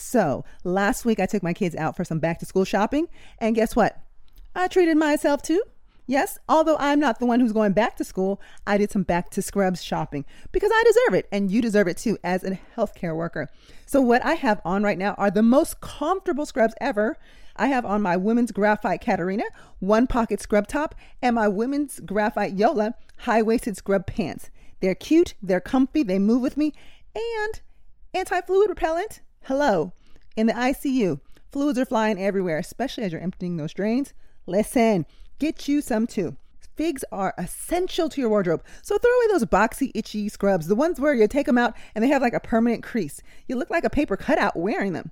So, last week I took my kids out for some back to school shopping, and guess what? I treated myself too. Yes, although I'm not the one who's going back to school, I did some back to scrubs shopping because I deserve it and you deserve it too as a healthcare worker. So, what I have on right now are the most comfortable scrubs ever. I have on my women's graphite Catarina, one pocket scrub top, and my women's graphite Yola high waisted scrub pants. They're cute, they're comfy, they move with me, and anti fluid repellent. Hello. In the ICU, fluids are flying everywhere, especially as you're emptying those drains. Listen, get you some too. Figs are essential to your wardrobe. So throw away those boxy, itchy scrubs, the ones where you take them out and they have like a permanent crease. You look like a paper cutout wearing them.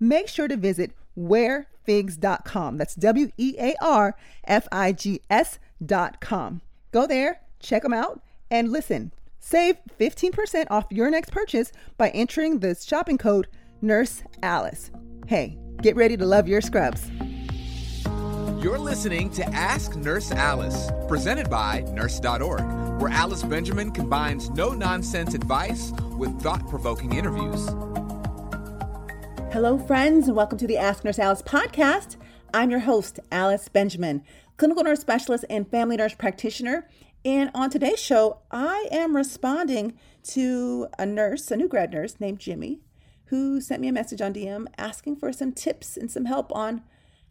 Make sure to visit wearfigs.com. That's W E A R F I G S.com. Go there, check them out, and listen. Save 15% off your next purchase by entering the shopping code Nurse Alice. Hey, get ready to love your scrubs. You're listening to Ask Nurse Alice, presented by Nurse.org, where Alice Benjamin combines no nonsense advice with thought provoking interviews. Hello, friends, and welcome to the Ask Nurse Alice podcast. I'm your host, Alice Benjamin, clinical nurse specialist and family nurse practitioner. And on today's show, I am responding to a nurse, a new grad nurse named Jimmy, who sent me a message on DM asking for some tips and some help on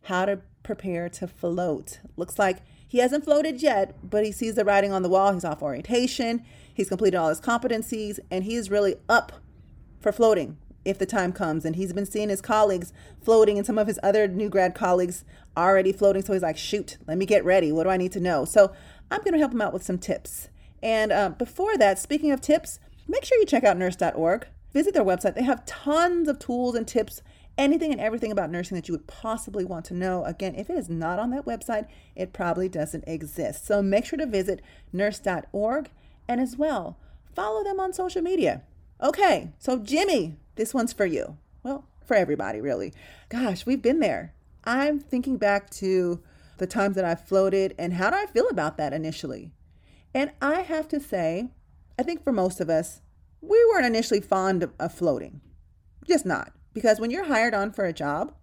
how to prepare to float. Looks like he hasn't floated yet, but he sees the writing on the wall. He's off orientation, he's completed all his competencies, and he's really up for floating if the time comes. And he's been seeing his colleagues floating, and some of his other new grad colleagues already floating. So he's like, shoot, let me get ready. What do I need to know? So I'm going to help him out with some tips. And uh, before that, speaking of tips, make sure you check out nurse.org. Visit their website. They have tons of tools and tips anything and everything about nursing that you would possibly want to know. Again, if it is not on that website, it probably doesn't exist. So make sure to visit nurse.org and as well, follow them on social media. Okay, so Jimmy, this one's for you. Well, for everybody, really. Gosh, we've been there. I'm thinking back to the times that I floated and how do I feel about that initially? And I have to say, I think for most of us, we weren't initially fond of, floating. Just not. Because when you're hired on for a job,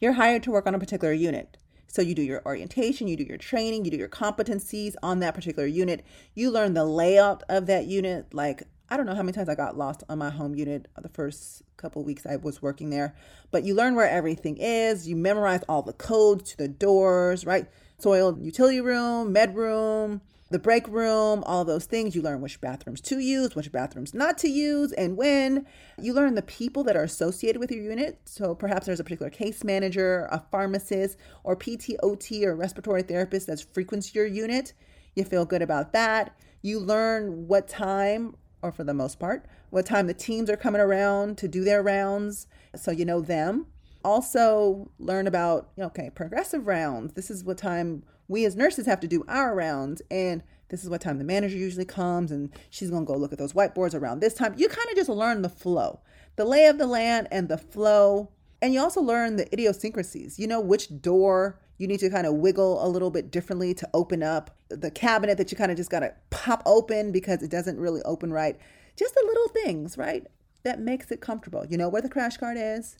you're hired to work on a particular unit. So you do your orientation, you do your training, you do your competencies on that particular unit. You learn the layout of that unit. Like, I don't know how many times I got lost on my home unit the first couple weeks I was working there, but you learn where everything is. You memorize all the codes to the doors, right? Soil utility room, med room, the break room, all those things. You learn which bathrooms to use, which bathrooms not to use, and when. You learn the people that are associated with your unit. So perhaps there's a particular case manager, a pharmacist, or PTOT or respiratory therapist that frequents your unit. You feel good about that. You learn what time, or for the most part, what time the teams are coming around to do their rounds. So you know them. Also, learn about, okay, progressive rounds. This is what time we as nurses have to do our rounds and this is what time the manager usually comes and she's going to go look at those whiteboards around this time. You kind of just learn the flow the lay of the land and the flow. And you also learn the idiosyncrasies you know which door you need to kind of wiggle a little bit differently to open up. The cabinet that you kind of just got to pop open because it doesn't really open right. Just the little things right that makes it comfortable. You know where the crash cart is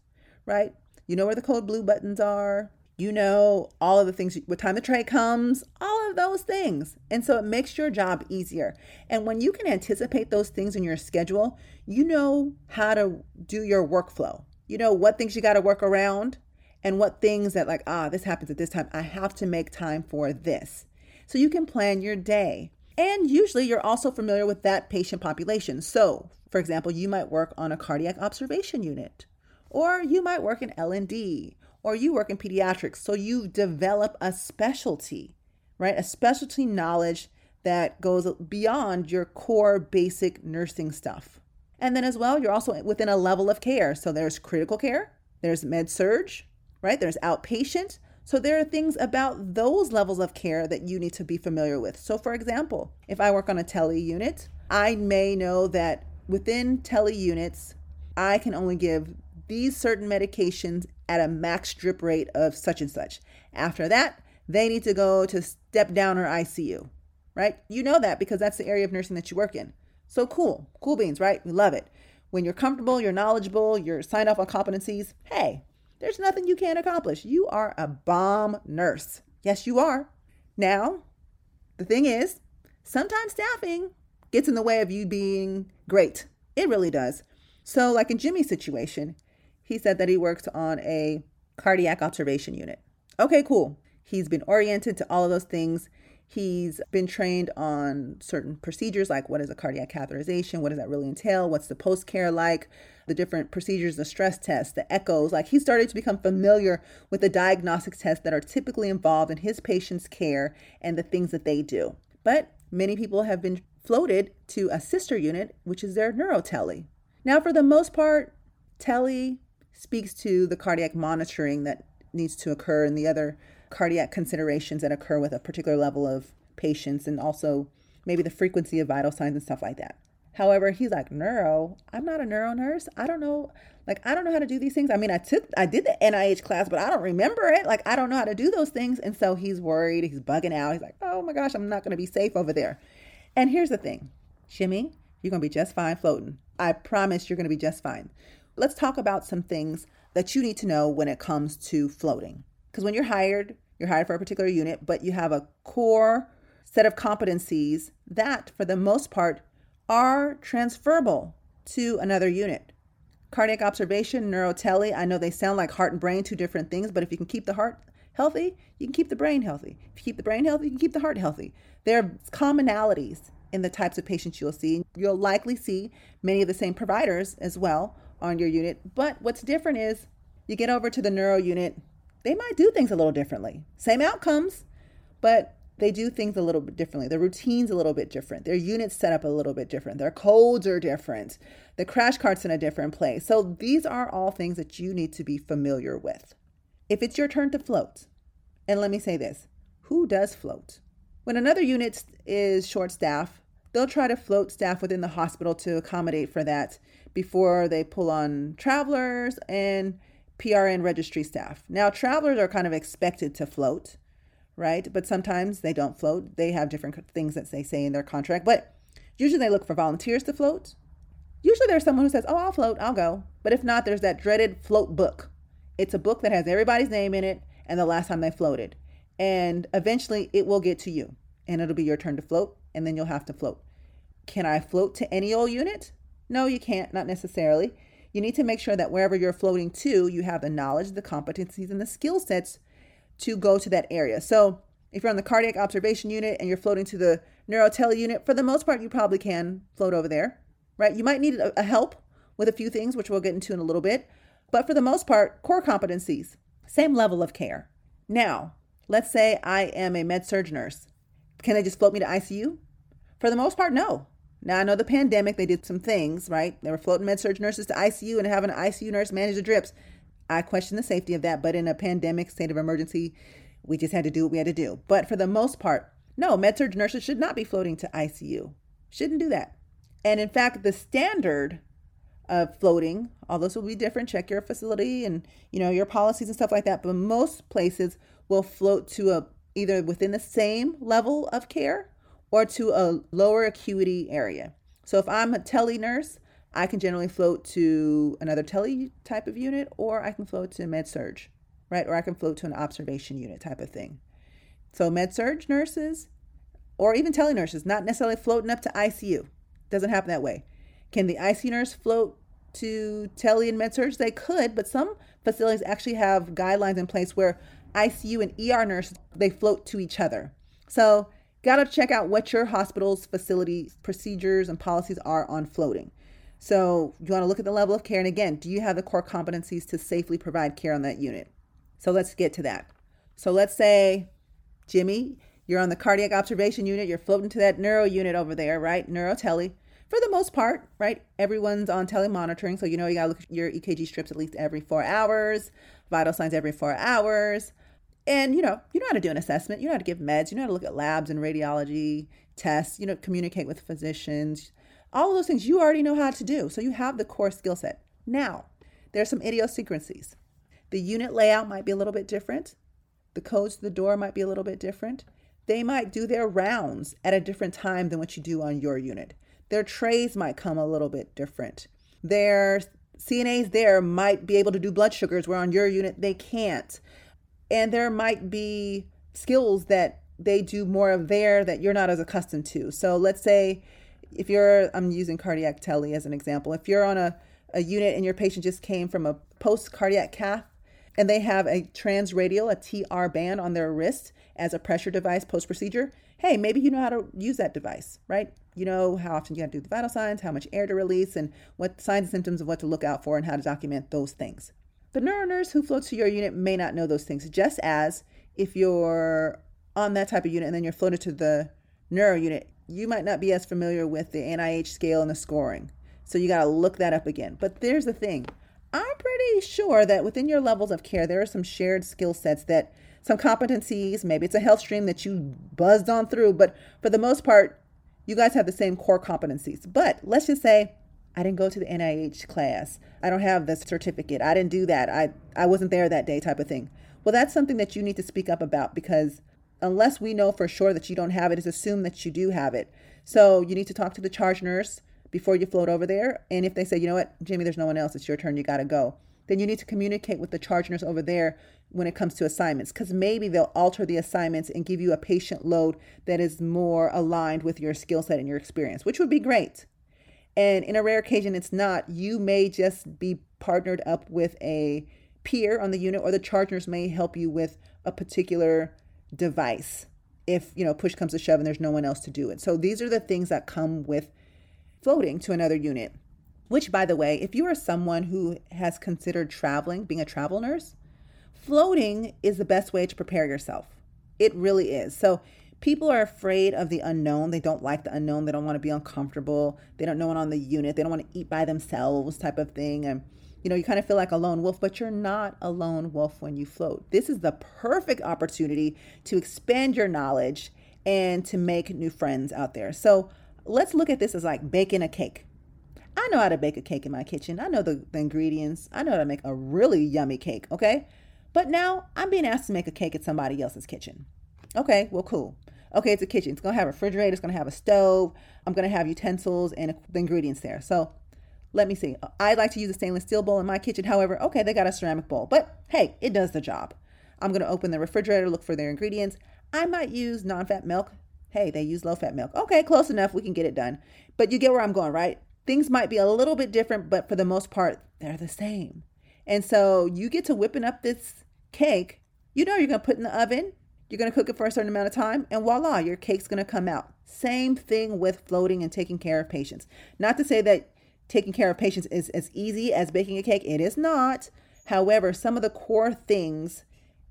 right? You know where the code blue buttons are you know all of the things what time the tray comes all of those things. And so it makes your job easier. And when you can anticipate those things in your schedule you know how to do your workflow. You know what things you got to work around and what things that like ah this happens at this time. I have to make time for this. So you can plan your day. And usually you're also familiar with that patient population. So for example you might work on a cardiac observation unit or you might work in l&d or you work in pediatrics. So you develop a specialty, right? A specialty knowledge that goes beyond your core basic nursing stuff. And then as well, you're also within a level of care. So there's critical care, there's med surg, right? There's outpatient. So there are things about those levels of care that you need to be familiar with. So for example, if I work on a tele unit, I may know that within tele units, I can only give these certain medications at a max drip rate of such and such. After that, they need to go to step down or ICU, right? You know that because that's the area of nursing that you work in. So cool, cool beans, right? We love it. When you're comfortable, you're knowledgeable, you're signed off on competencies, hey, there's nothing you can't accomplish. You are a bomb nurse. Yes, you are. Now, the thing is, sometimes staffing gets in the way of you being great. It really does. So, like in Jimmy's situation, he said that he works on a cardiac observation unit. Okay, cool. He's been oriented to all of those things. He's been trained on certain procedures like what is a cardiac catheterization? What does that really entail? What's the post care like? The different procedures, the stress tests, the echoes. Like he started to become familiar with the diagnostic tests that are typically involved in his patient's care and the things that they do. But many people have been floated to a sister unit, which is their neurotele. Now, for the most part, tele speaks to the cardiac monitoring that needs to occur and the other cardiac considerations that occur with a particular level of patients and also maybe the frequency of vital signs and stuff like that. However, he's like, neuro, I'm not a neuro nurse. I don't know, like, I don't know how to do these things. I mean, I took, I did the NIH class, but I don't remember it. Like, I don't know how to do those things. And so he's worried, he's bugging out. He's like, oh my gosh, I'm not going to be safe over there. And here's the thing Jimmy, you're going to be just fine floating. I promise you're going to be just fine. Let's talk about some things that you need to know when it comes to floating. Because when you're hired, you're hired for a particular unit, but you have a core set of competencies that, for the most part, are transferable to another unit. Cardiac observation, neurotele, I know they sound like heart and brain, two different things, but if you can keep the heart healthy, you can keep the brain healthy. If you keep the brain healthy, you can keep the heart healthy. There are commonalities in the types of patients you'll see. You'll likely see many of the same providers as well on your unit, but what's different is you get over to the neuro unit, they might do things a little differently. Same outcomes, but they do things a little bit differently. Their routine's a little bit different. Their units set up a little bit different. Their codes are different. The crash cart's in a different place. So these are all things that you need to be familiar with. If it's your turn to float, and let me say this who does float? When another unit is short staff, they'll try to float staff within the hospital to accommodate for that before they pull on travelers and PRN registry staff. Now, travelers are kind of expected to float, right? But sometimes they don't float. They have different things that they say in their contract, but usually they look for volunteers to float. Usually there's someone who says, Oh, I'll float, I'll go. But if not, there's that dreaded float book. It's a book that has everybody's name in it and the last time they floated. And eventually it will get to you and it'll be your turn to float and then you'll have to float. Can I float to any old unit? No, you can't, not necessarily. You need to make sure that wherever you're floating to, you have the knowledge, the competencies, and the skill sets to go to that area. So if you're on the cardiac observation unit and you're floating to the neurotele unit, for the most part, you probably can float over there, right? You might need a, a help with a few things, which we'll get into in a little bit. But for the most part, core competencies, same level of care. Now, let's say I am a med surg nurse. Can they just float me to ICU? For the most part, no. Now, I know the pandemic, they did some things, right? They were floating med surg nurses to ICU and having an ICU nurse manage the drips. I question the safety of that, but in a pandemic state of emergency, we just had to do what we had to do. But for the most part, no, med surg nurses should not be floating to ICU. Shouldn't do that. And in fact, the standard of floating, all those will be different, check your facility and you know your policies and stuff like that. But most places will float to a either within the same level of care or to a lower acuity area. So if I'm a tele nurse, I can generally float to another tele type of unit, or I can float to med surg, right? Or I can float to an observation unit type of thing. So med surg nurses, or even tele nurses, not necessarily floating up to ICU. Doesn't happen that way. Can the ICU nurse float to tele and med surg? They could, but some facilities actually have guidelines in place where ICU and ER nurses they float to each other. So got to check out what your hospital's facility procedures and policies are on floating. So you want to look at the level of care. And again, do you have the core competencies to safely provide care on that unit? So let's get to that. So let's say, Jimmy, you're on the cardiac observation unit, you're floating to that neuro unit over there, right? Neuro Neurotele. for the most part, right? Everyone's on telemonitoring, so you know you gotta look at your EKG strips at least every four hours, vital signs every four hours. And you know, you know how to do an assessment, you know how to give meds, you know how to look at labs and radiology tests, you know, communicate with physicians. All of those things you already know how to do. So you have the core skill set. Now, there's some idiosyncrasies. The unit layout might be a little bit different. The codes to the door might be a little bit different. They might do their rounds at a different time than what you do on your unit. Their trays might come a little bit different. Their CNAs there might be able to do blood sugars where on your unit they can't. And there might be skills that they do more of there that you're not as accustomed to. So let's say if you're, I'm using cardiac tele as an example, if you're on a, a unit and your patient just came from a post cardiac cath and they have a transradial, a TR band on their wrist as a pressure device post procedure, hey, maybe you know how to use that device, right? You know how often you got to do the vital signs, how much air to release, and what signs and symptoms of what to look out for, and how to document those things. The neuro nurse who floats to your unit may not know those things, just as if you're on that type of unit and then you're floated to the neuro unit, you might not be as familiar with the NIH scale and the scoring. So you got to look that up again. But there's the thing I'm pretty sure that within your levels of care, there are some shared skill sets that some competencies, maybe it's a HealthStream that you buzzed on through, but for the most part, you guys have the same core competencies. But let's just say I didn't go to the NIH class. I don't have the certificate. I didn't do that. I, I wasn't there that day, type of thing. Well, that's something that you need to speak up about because unless we know for sure that you don't have it, it's assumed that you do have it. So you need to talk to the charge nurse before you float over there. And if they say, you know what, Jimmy, there's no one else, it's your turn, you got to go, then you need to communicate with the charge nurse over there when it comes to assignments because maybe they'll alter the assignments and give you a patient load that is more aligned with your skill set and your experience, which would be great. And in a rare occasion, it's not. You may just be partnered up with a peer on the unit, or the charge nurse may help you with a particular device if you know push comes to shove and there's no one else to do it. So these are the things that come with floating to another unit. Which, by the way, if you are someone who has considered traveling, being a travel nurse, floating is the best way to prepare yourself. It really is. So people are afraid of the unknown. They don't like the unknown. They don't want to be uncomfortable. They don't know it on the unit. They don't want to eat by themselves, type of thing. And you know, you kind of feel like a lone wolf, but you're not a lone wolf when you float. This is the perfect opportunity to expand your knowledge and to make new friends out there. So let's look at this as like baking a cake. I know how to bake a cake in my kitchen. I know the, the ingredients. I know how to make a really yummy cake, okay? But now I'm being asked to make a cake at somebody else's kitchen. Okay, well, cool. Okay, it's a kitchen. It's gonna have a refrigerator. It's gonna have a stove. I'm gonna have utensils and the ingredients there. So let me see. I like to use a stainless steel bowl in my kitchen. However, okay, they got a ceramic bowl, but hey, it does the job. I'm gonna open the refrigerator, look for their ingredients. I might use non-fat milk. Hey, they use low-fat milk. Okay, close enough. We can get it done. But you get where I'm going, right? Things might be a little bit different, but for the most part, they're the same. And so you get to whipping up this cake. You know you're gonna put in the oven you're going to cook it for a certain amount of time, and voila, your cake's going to come out. Same thing with floating and taking care of patients. Not to say that taking care of patients is as easy as baking a cake, it is not. However, some of the core things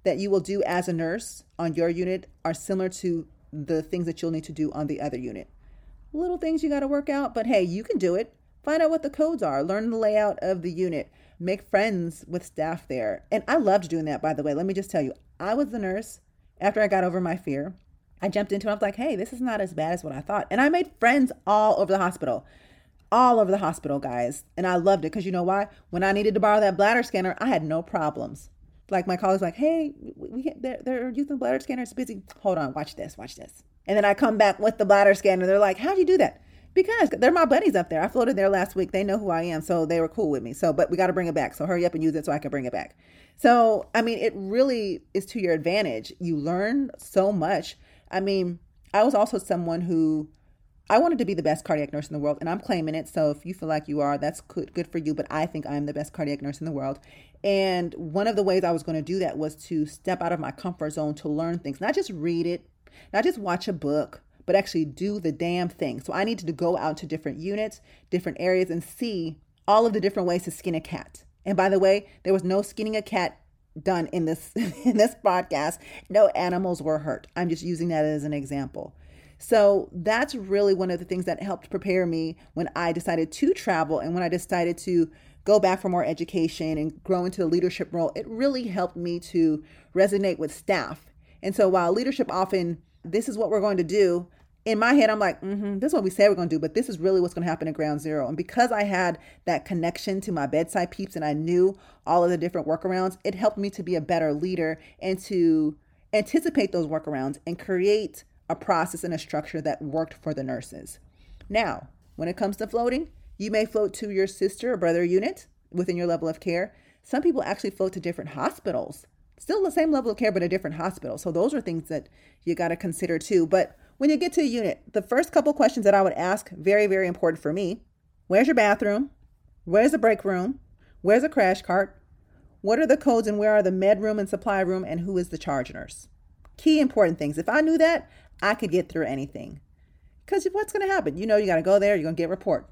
that you will do as a nurse on your unit are similar to the things that you'll need to do on the other unit. Little things you got to work out, but hey, you can do it. Find out what the codes are, learn the layout of the unit, make friends with staff there. And I loved doing that, by the way. Let me just tell you, I was the nurse after I got over my fear, I jumped into it. I was like, hey, this is not as bad as what I thought. And I made friends all over the hospital. All over the hospital, guys. And I loved it because you know why? When I needed to borrow that bladder scanner, I had no problems. Like my colleagues, like, hey, we get they're, they're using bladder scanner. Busy. Hold on, watch this, watch this. And then I come back with the bladder scanner. They're like, how'd you do that? Because they're my buddies up there. I floated there last week. They know who I am, so they were cool with me. So, but we got to bring it back. So hurry up and use it so I can bring it back. So, I mean, it really is to your advantage. You learn so much. I mean, I was also someone who I wanted to be the best cardiac nurse in the world, and I'm claiming it. So if you feel like you are, that's good, good for you. But I think I'm the best cardiac nurse in the world. And one of the ways I was going to do that was to step out of my comfort zone to learn things, not just read it, not just watch a book, but actually do the damn thing. So I needed to go out to different units, different areas, and see all of the different ways to skin a cat. And by the way, there was no skinning a cat done in this in this podcast. No animals were hurt. I'm just using that as an example. So that's really one of the things that helped prepare me when I decided to travel and when I decided to go back for more education and grow into a leadership role. It really helped me to resonate with staff. And so while leadership often, this is what we're going to do, in my head, I'm like, mm-hmm, this is what we say we're going to do, but this is really what's going to happen at ground zero. And because I had that connection to my bedside peeps and I knew all of the different workarounds, it helped me to be a better leader and to anticipate those workarounds and create a process and a structure that worked for the nurses. Now, when it comes to floating, you may float to your sister or brother unit within your level of care. Some people actually float to different hospitals, still the same level of care, but a different hospital. So those are things that you got to consider too. But when you get to a unit, the first couple questions that I would ask, very, very important for me where's your bathroom? Where's the break room? Where's the crash cart? What are the codes and where are the med room and supply room? And who is the charge nurse? Key important things. If I knew that, I could get through anything. Because what's going to happen? You know, you got to go there, you're going to get report.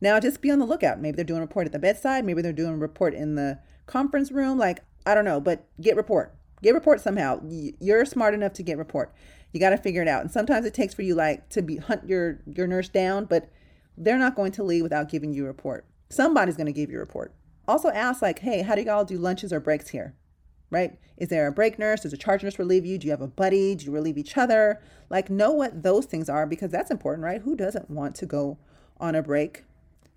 Now, just be on the lookout. Maybe they're doing a report at the bedside. Maybe they're doing a report in the conference room. Like, I don't know, but get report. Get report somehow. You're smart enough to get report. You got to figure it out. And sometimes it takes for you like to be hunt your your nurse down, but they're not going to leave without giving you a report. Somebody's going to give you a report. Also ask like, "Hey, how do y'all do lunches or breaks here?" Right? Is there a break nurse? Does a charge nurse relieve you? Do you have a buddy? Do you relieve each other? Like know what those things are because that's important, right? Who doesn't want to go on a break?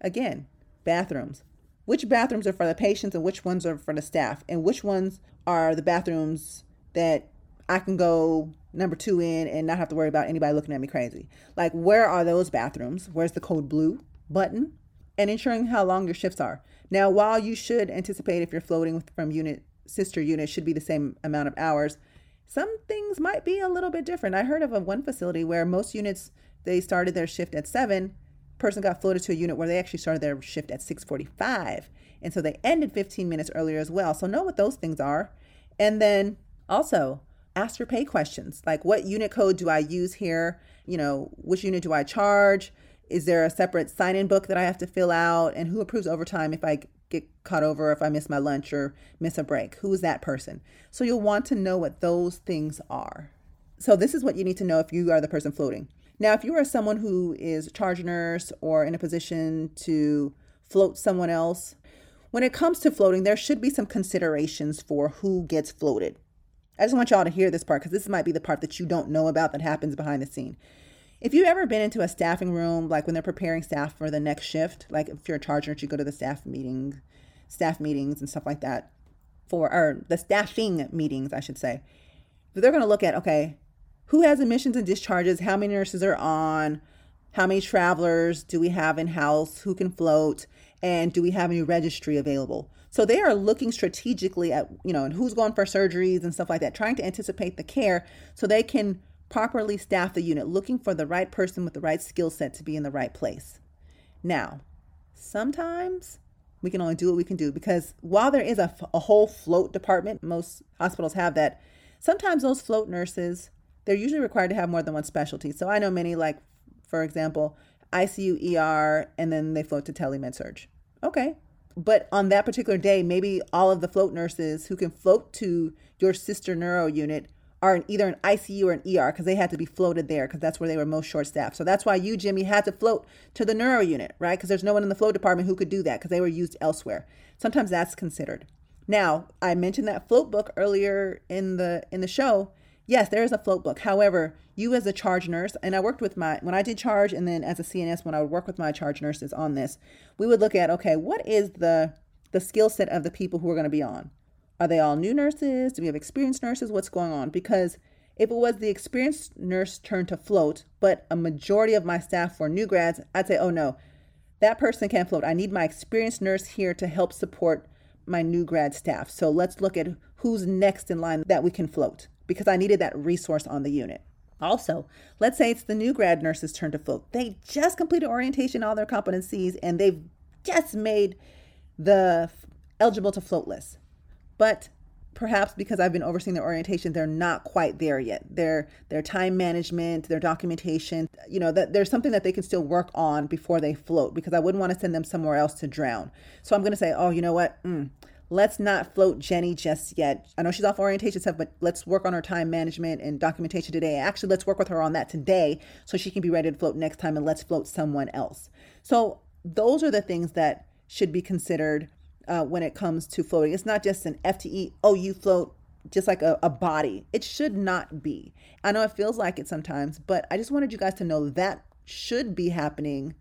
Again, bathrooms. Which bathrooms are for the patients and which ones are for the staff? And which ones are the bathrooms that I can go number two in and not have to worry about anybody looking at me crazy. Like, where are those bathrooms? Where's the code blue button? And ensuring how long your shifts are. Now, while you should anticipate if you're floating from unit sister unit should be the same amount of hours, some things might be a little bit different. I heard of a one facility where most units they started their shift at seven. Person got floated to a unit where they actually started their shift at 6:45, and so they ended 15 minutes earlier as well. So know what those things are, and then also ask your pay questions like what unit code do I use here? You know, which unit do I charge? Is there a separate sign in book that I have to fill out? And who approves overtime if I get caught over, if I miss my lunch or miss a break? Who is that person? So you'll want to know what those things are. So this is what you need to know if you are the person floating. Now, if you are someone who is a charge nurse or in a position to float someone else, when it comes to floating, there should be some considerations for who gets floated. I just want y'all to hear this part because this might be the part that you don't know about that happens behind the scene. If you've ever been into a staffing room, like when they're preparing staff for the next shift, like if you're a charge nurse, you go to the staff meeting, staff meetings and stuff like that, for or the staffing meetings, I should say. But they're going to look at okay, who has admissions and discharges, how many nurses are on, how many travelers do we have in house, who can float, and do we have any registry available? So they are looking strategically at, you know, and who's going for surgeries and stuff like that, trying to anticipate the care so they can properly staff the unit, looking for the right person with the right skill set to be in the right place. Now, sometimes we can only do what we can do because while there is a, a whole float department, most hospitals have that. Sometimes those float nurses, they're usually required to have more than one specialty. So I know many, like, for example, ICU, ER, and then they float to telemed surg. Okay, but on that particular day, maybe all of the float nurses who can float to your sister neuro unit are in either an ICU or an ER because they had to be floated there because that's where they were most short staffed. So that's why you, Jimmy, had to float to the neuro unit, right? Because there's no one in the float department who could do that because they were used elsewhere. Sometimes that's considered. Now, I mentioned that float book earlier in the in the show. Yes, there is a float book. However, you as a charge nurse, and I worked with my, when I did charge, and then as a CNS, when I would work with my charge nurses on this, we would look at, okay, what is the, the skill set of the people who are going to be on? Are they all new nurses? Do we have experienced nurses? What's going on? Because if it was the experienced nurse turn to float, but a majority of my staff were new grads, I'd say, oh no, that person can't float. I need my experienced nurse here to help support my new grad staff. So let's look at who's next in line that we can float because I needed that resource on the unit. Also, let's say it's the new grad nurse's turn to float. They just completed orientation, all their competencies, and they've just made the eligible to float list. But perhaps because I've been overseeing their orientation, they're not quite there yet. Their their time management, their documentation, you know, that there's something that they can still work on before they float because I wouldn't want to send them somewhere else to drown. So I'm going to say, oh, you know what? Mm, let's not float Jenny just yet. I know she's off orientation stuff, but let's work on her time management and documentation today. Actually, let's work with her on that today so she can be ready to float next time and let's float someone else. So, those are the things that should be considered uh, when it comes to floating. It's not just an FTE, oh, you float just like a, a body. It should not be. I know it feels like it sometimes, but I just wanted you guys to know that should be happening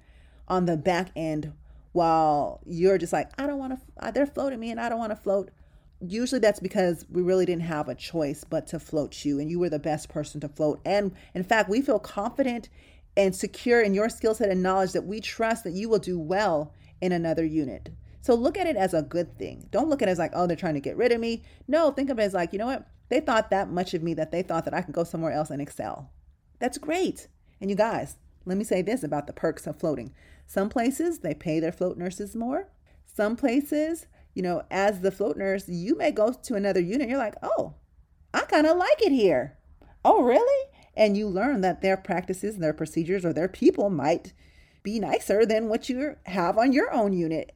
on the back end while you're just like, I don't want to, uh, they're floating me and I don't want to float. Usually that's because we really didn't have a choice but to float you and you were the best person to float. And in fact, we feel confident and secure in your skill set and knowledge that we trust that you will do well in another unit. So look at it as a good thing. Don't look at it as like, oh, they're trying to get rid of me. No, think of it as like, you know what? They thought that much of me that they thought that I could go somewhere else and excel. That's great. And you guys, let me say this about the perks of floating. Some places they pay their float nurses more. Some places, you know, as the float nurse, you may go to another unit. You're like, oh, I kind of like it here. Oh, really? And you learn that their practices, their procedures, or their people might be nicer than what you have on your own unit.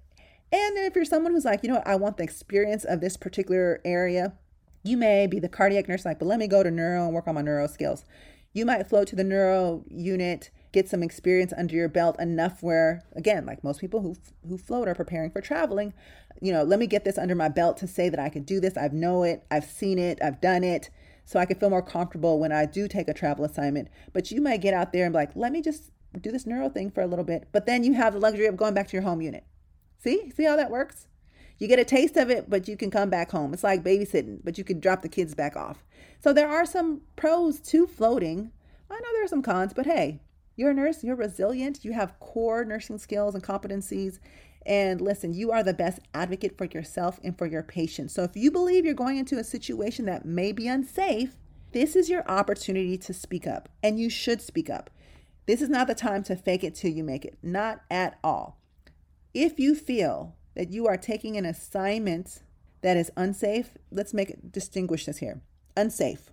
And then if you're someone who's like, you know what, I want the experience of this particular area, you may be the cardiac nurse, like, but let me go to neuro and work on my neuro skills. You might float to the neuro unit get some experience under your belt enough where again like most people who who float are preparing for traveling you know let me get this under my belt to say that i can do this. I know it. I've seen it. I've done it. So i can feel more comfortable when i do take a travel assignment. But you might get out there and be like let me just do this neuro thing for a little bit. But then you have the luxury of going back to your home unit. See? See how that works? You get a taste of it but you can come back home. It's like babysitting but you can drop the kids back off. So there are some pros to floating. I know there are some cons but hey you're a nurse, you're resilient, you have core nursing skills and competencies. And listen, you are the best advocate for yourself and for your patients. So if you believe you're going into a situation that may be unsafe, this is your opportunity to speak up, and you should speak up. This is not the time to fake it till you make it, not at all. If you feel that you are taking an assignment that is unsafe, let's make it distinguish this here. Unsafe,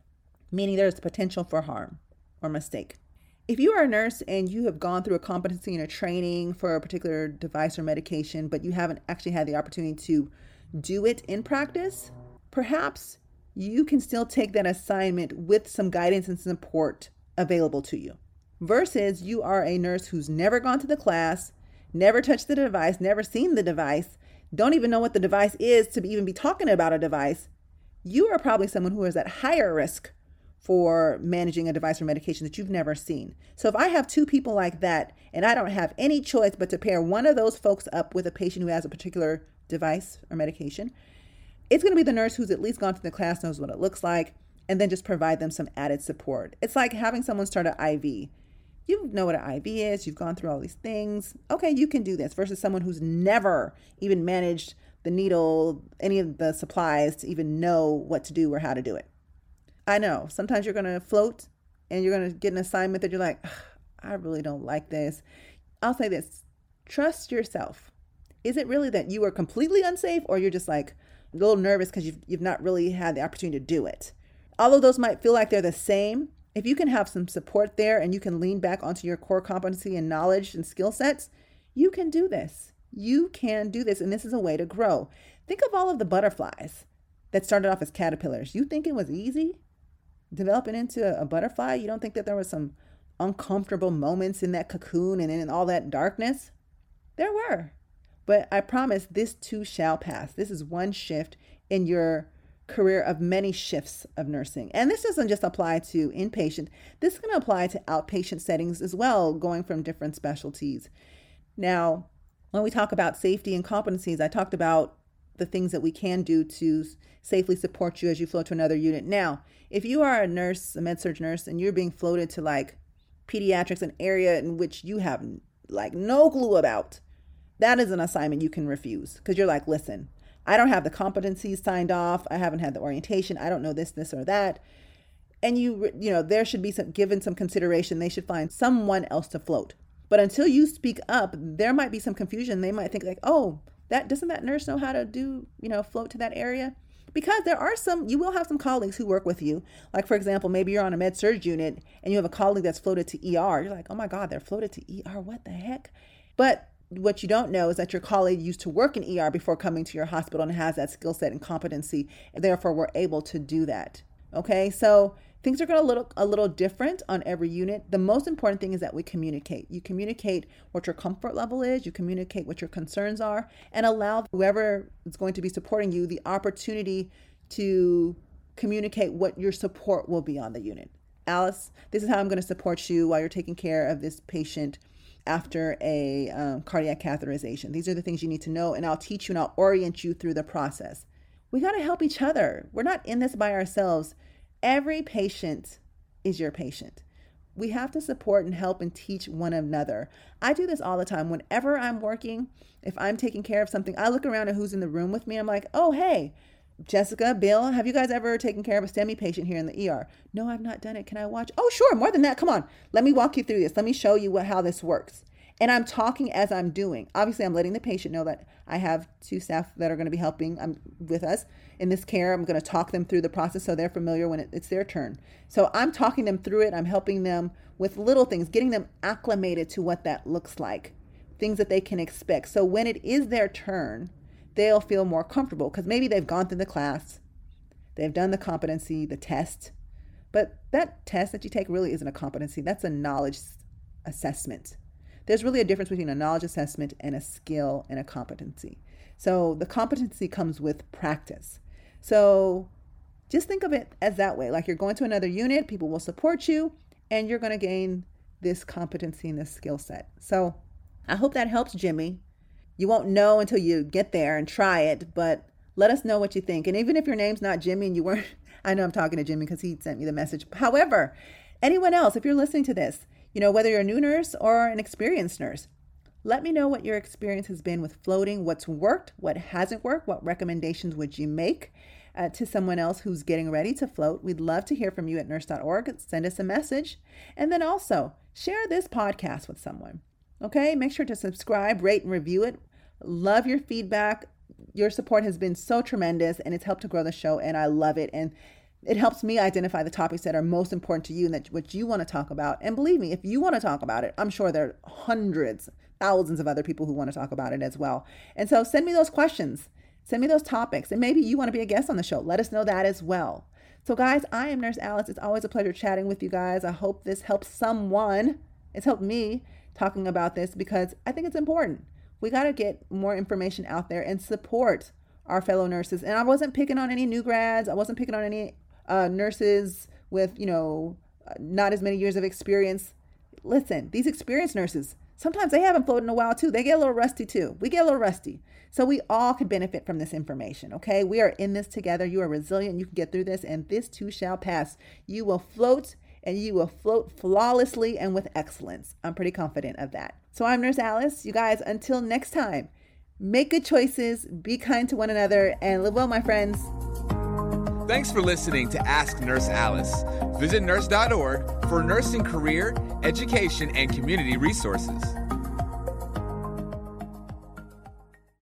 meaning there's potential for harm or mistake. If you are a nurse and you have gone through a competency and a training for a particular device or medication, but you haven't actually had the opportunity to do it in practice, perhaps you can still take that assignment with some guidance and support available to you. Versus you are a nurse who's never gone to the class, never touched the device, never seen the device, don't even know what the device is to even be talking about a device. You are probably someone who is at higher risk for managing a device or medication that you've never seen. So if I have two people like that and I don't have any choice but to pair one of those folks up with a patient who has a particular device or medication, it's going to be the nurse who's at least gone to the class, knows what it looks like, and then just provide them some added support. It's like having someone start an IV. You know what an IV is, you've gone through all these things. Okay, you can do this versus someone who's never even managed the needle, any of the supplies to even know what to do or how to do it. I know sometimes you're going to float and you're going to get an assignment that you're like, I really don't like this. I'll say this trust yourself. Is it really that you are completely unsafe or you're just like a little nervous because you've, you've not really had the opportunity to do it? Although those might feel like they're the same, if you can have some support there and you can lean back onto your core competency and knowledge and skill sets, you can do this. You can do this, and this is a way to grow. Think of all of the butterflies that started off as caterpillars. You think it was easy? Developing into a butterfly, you don't think that there was some uncomfortable moments in that cocoon and in all that darkness? There were. But I promise this too shall pass. This is one shift in your career of many shifts of nursing. And this doesn't just apply to inpatient, this is going to apply to outpatient settings as well, going from different specialties. Now, when we talk about safety and competencies, I talked about the things that we can do to safely support you as you float to another unit. Now, if you are a nurse, a med surg nurse, and you're being floated to like pediatrics, an area in which you have like no clue about, that is an assignment you can refuse because you're like, listen, I don't have the competencies signed off. I haven't had the orientation. I don't know this, this, or that. And you, you know, there should be some given some consideration. They should find someone else to float. But until you speak up, there might be some confusion. They might think like, oh, that doesn't that nurse know how to do, you know, float to that area? Because there are some, you will have some colleagues who work with you. Like, for example, maybe you're on a med surg unit and you have a colleague that's floated to ER. You're like, oh my God, they're floated to ER. What the heck? But what you don't know is that your colleague used to work in ER before coming to your hospital and has that skill set and competency. And therefore, we're able to do that. Okay, so things are going to look a little different on every unit. The most important thing is that we communicate. You communicate what your comfort level is, you communicate what your concerns are, and allow whoever is going to be supporting you the opportunity to communicate what your support will be on the unit. Alice, this is how I'm going to support you while you're taking care of this patient after a um, cardiac catheterization. These are the things you need to know, and I'll teach you and I'll orient you through the process. We got to help each other. We're not in this by ourselves. Every patient is your patient. We have to support and help and teach one another. I do this all the time. Whenever I'm working, if I'm taking care of something, I look around at who's in the room with me. I'm like, oh, hey, Jessica, Bill, have you guys ever taken care of a STEMI patient here in the ER? No, I've not done it. Can I watch? Oh, sure. More than that. Come on. Let me walk you through this. Let me show you what, how this works. And I'm talking as I'm doing. Obviously, I'm letting the patient know that I have two staff that are going to be helping um, with us in this care. I'm going to talk them through the process so they're familiar when it, it's their turn. So I'm talking them through it. I'm helping them with little things, getting them acclimated to what that looks like, things that they can expect. So when it is their turn, they'll feel more comfortable because maybe they've gone through the class, they've done the competency, the test. But that test that you take really isn't a competency, that's a knowledge assessment. There's really a difference between a knowledge assessment and a skill and a competency. So the competency comes with practice. So just think of it as that way like you're going to another unit, people will support you, and you're going to gain this competency and this skill set. So I hope that helps, Jimmy. You won't know until you get there and try it, but let us know what you think. And even if your name's not Jimmy and you weren't, I know I'm talking to Jimmy because he sent me the message. However, anyone else, if you're listening to this, you know, whether you're a new nurse or an experienced nurse, let me know what your experience has been with floating, what's worked, what hasn't worked, what recommendations would you make uh, to someone else who's getting ready to float. We'd love to hear from you at nurse.org. Send us a message. And then also share this podcast with someone. Okay, make sure to subscribe, rate, and review it. Love your feedback. Your support has been so tremendous and it's helped to grow the show, and I love it. And it helps me identify the topics that are most important to you and that what you want to talk about. And believe me, if you want to talk about it, I'm sure there are hundreds, thousands of other people who want to talk about it as well. And so send me those questions, send me those topics, and maybe you want to be a guest on the show. Let us know that as well. So, guys, I am Nurse Alice. It's always a pleasure chatting with you guys. I hope this helps someone. It's helped me talking about this because I think it's important. We got to get more information out there and support our fellow nurses. And I wasn't picking on any new grads. I wasn't picking on any uh, nurses with, you know, not as many years of experience. Listen, these experienced nurses, sometimes they haven't floated in a while too. They get a little rusty too. We get a little rusty. So we all could benefit from this information, okay? We are in this together. You are resilient. You can get through this, and this too shall pass. You will float and you will float flawlessly and with excellence. I'm pretty confident of that. So I'm Nurse Alice. You guys, until next time, make good choices, be kind to one another, and live well, my friends. Thanks for listening to Ask Nurse Alice. Visit nurse.org for nursing career, education, and community resources.